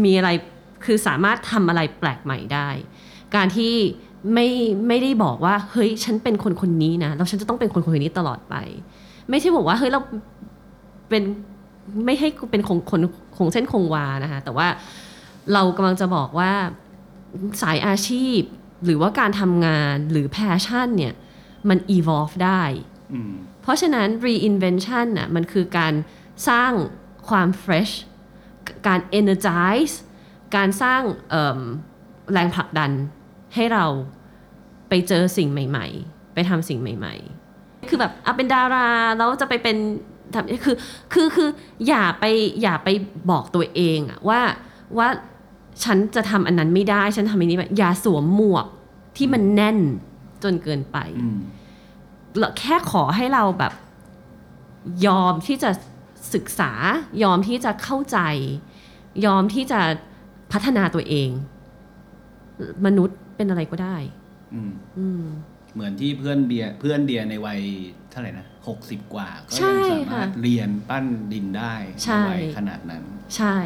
มีอะไรคือสามารถทำอะไรแปลกใหม่ได้ การที่ไม่ไม่ได้บอกว่า เฮ้ย ฉันเป็นคนคนนี้นะแล้วฉันจะต้องเป็นคนคนนี้ตลอดไป ไม่ใช่บอกว่า เฮ้ย เราเป็นไม่ให้เป็นคงคนคงเส้นคงวานะคะ แต่ว่าเรากำลังจะบอกว่าสายอาชีพ หรือว่าการทำงานหรือ passion เนี่ย มัน evolve ได้อืมเพราะฉะนั้น reinvention น่ะมันคือการสร้างความ fresh การ energize การสร้างเอิ่มแรงผลักดันให้เราไปเจอสิ่งใหม่ ๆ ไปทำสิ่งใหม่ ๆ คือแบบเอาเป็นดาราแล้วจะไปเป็นทำคือคือคืออย่าไปอย่าไปบอกตัวเองอะว่าว่าฉันจะทำอันนั้นไม่ได้ ฉันทำอันนี้ไม่อย่าสวมหมวกที่มันแน่น จนเกินไปอืมเราแค่ขอให้เราแบบยอมที่จะศึกษายอมที่จะเข้าใจ ยอมที่จะพัฒนาตัวเอง มนุษย์เป็นอะไรก็ได้อืมอืมเหมือนที่เพื่อนเบียร์เพื่อนเดียในวัยเท่าไหร่นะหกสิบกว่า ก็ใช่ยังสามารถค่ะเรียนปั้นดินได้ใช่ในวัยขนาดนั้น ใช่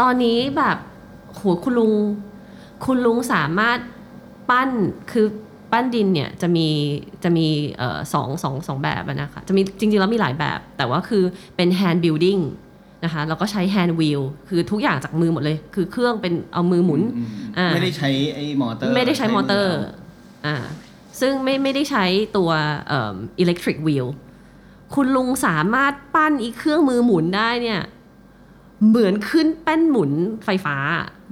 ตอนนี้แบบโหคุณลุง คุณลุงสามารถปั้นคือ ปั้นดินเนี่ยจะมีจะมีเอ่อสองสองสองแบบอะนะคะจะมีจริงๆแล้วมีหลายแบบ แต่ว่าคือเป็น hand building นะคะแล้วก็ใช้ hand wheel คือทุกอย่างจากมือหมดเลย คือเครื่องเป็นเอามือหมุนอืมอ่าไม่ได้ใช้ไอ้มอเตอร์ ไม่ได้ใช้มอเตอร์อ่าซึ่งไม่ไม่ได้ใช้ตัวเอิ่ม electric wheel คุณลุงสามารถปั้นอีกเครื่องมือหมุนได้เนี่ย เหมือนขึ้นแป้นหมุนไฟฟ้า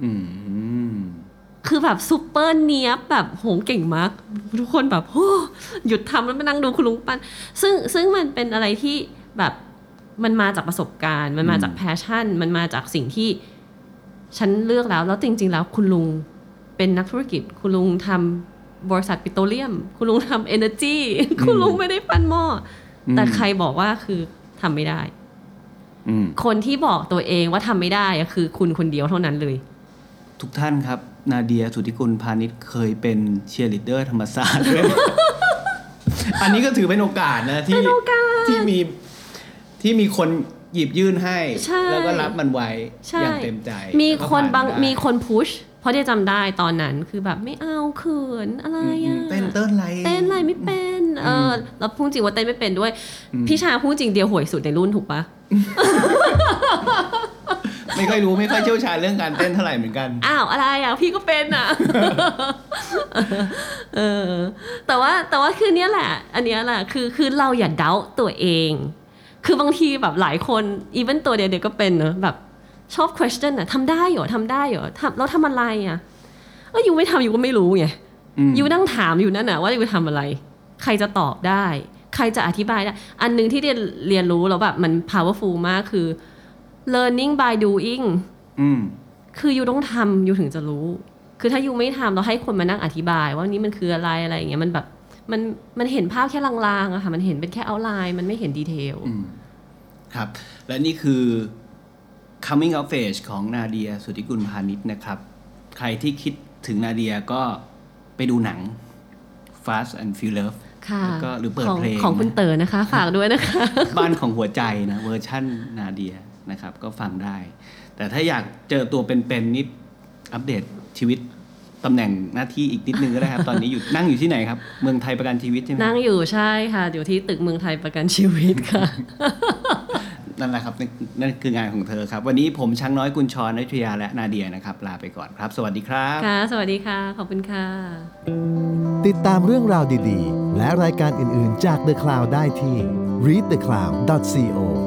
อืม คือแบบซูเปอร์เนียบแบบโหเก่งมาก ทุกคนแบบโอ้หยุดทำแล้วมานั่งดูคุณลุงปั้นซึ่งซึ่งมันเป็นอะไรที่แบบมันมาจากประสบการณ์ มันมาจากอืม passion มันมาจากสิ่งที่ฉันเลือกแล้ว แล้วจริง ๆ แล้วคุณลุงเป็นนักธุรกิจ คุณลุงทำบริษัทปิโตรเลียม คุณลุงทำ energy คุณลุงไม่ได้ปั้นหม้ออแต่ใครบอกว่าคือทำไม่ได้อืมคนที่บอกตัวเองว่าทำไม่ได้อะคือคุณคนเดียวเท่านั้นเลย ทุกท่านครับ นาเดียสุทธิกุลพาณิชย์เคยเป็นเชียร์ลีดเดอร์ธรรมศาสตร์ด้วย อันนี้ก็ถือเป็นโอกาสนะที่เป็นโอกาสที่มีที่มีคนหยิบยื่นให้ ใช่แล้วก็รับมันไว้ใช่ อย่างเต็มใจมีแล้วก็คนผ่บางได้มีคนพุชเพราะเดียจำได้ตอนนั้นคือแบบไม่เอาเขินอะไรอือะ มเต้นเต้นอะไร เต้นอะไรไม่เป็นเออแล้วพูดจริงว่าเต้นไม่เป็นด้วย พี่ชาพูดจริงเดียวห่วยสุดในรุ่นถูกปะ ไม่ค่อยรู้ไม่ค่อยเชี่ยวชาญเรื่องการเต้นเท่าไหร่เหมือนกัน อ้าวอะไรอะพี่ก็เป็นอะเออแต่ว่าแต่ว่าคือเนี้ยแหละ อันเนี้ยแหละคือคือเราอย่าเดาตัวเอง คือบางทีแบบหลายคนอีเวนตัวเดียวเดียวก็เป็นเนอะแบบชอบ question อะทำได้เหรอทำได้เหรอทำแล้วทำอะไรอะเออยูไม่ทำยูก็ไม่รู้ไงอืมยูนั่งถามอยู่นั่นน่ะว่ายูทำอะไร ใครจะตอบได้ ใครจะอธิบายได้ อันหนึงที่เรียนเรียนรู้แล้วแบบมัน powerful มากคือ learning by doing อืมคือยูต้องทำยูถึงจะรู้ คือถ้ายูไม่ทำเราให้คนมานั่งอธิบาย ว่านี่มันคืออะไรอะไรอย่างเงี้ยมันแบบมันมันเห็นภาพแค่ลางๆอะค่ะ มันเห็นเป็นแค่เอาไลน์มันไม่เห็นดีเทลอืมครับ และนี่คือ coming of age ของนาเดีย สุทธิกุลพาณิชย์นะครับ ใครที่คิดถึงนาเดียก็ไปดูหนัง Fast and Furious ค่ะแล้วก็หรือเปิดของเพลง ของคุณนะเต๋อนะคะ ฝากด้วยนะคะ บ้านของหัวใจนะเวอร์ชั่นนาเดีย นะครับ ก็ฟังได้ แต่ถ้าอยากเจอตัวเป็นๆนิดอัปเดตชีวิตตำแหน่งหน้าที่อีกนิดนึงก็ได้ครับ ตอนนี้อยู่นั่งอยู่ที่ไหนครับ เมืองไทยประกันชีวิตใช่ไหมนั่งอยู่ใช่ค่ะอยู่ที่ตึกเมืองไทยประกันชีวิตค่ะนั่นแหละครับนั่นนั่นคืองานของเธอครับ วันนี้ผมช้างน้อยกุญชรนัทยาและนาเดียนะครับ ลาไปก่อนครับ สวัสดีครับค่ะสวัสดีค่ะ ขอบคุณค่ะ ติดตามเรื่องราวดีๆ และรายการอื่นๆจาก The Cloud ได้ที่ readthecloud.co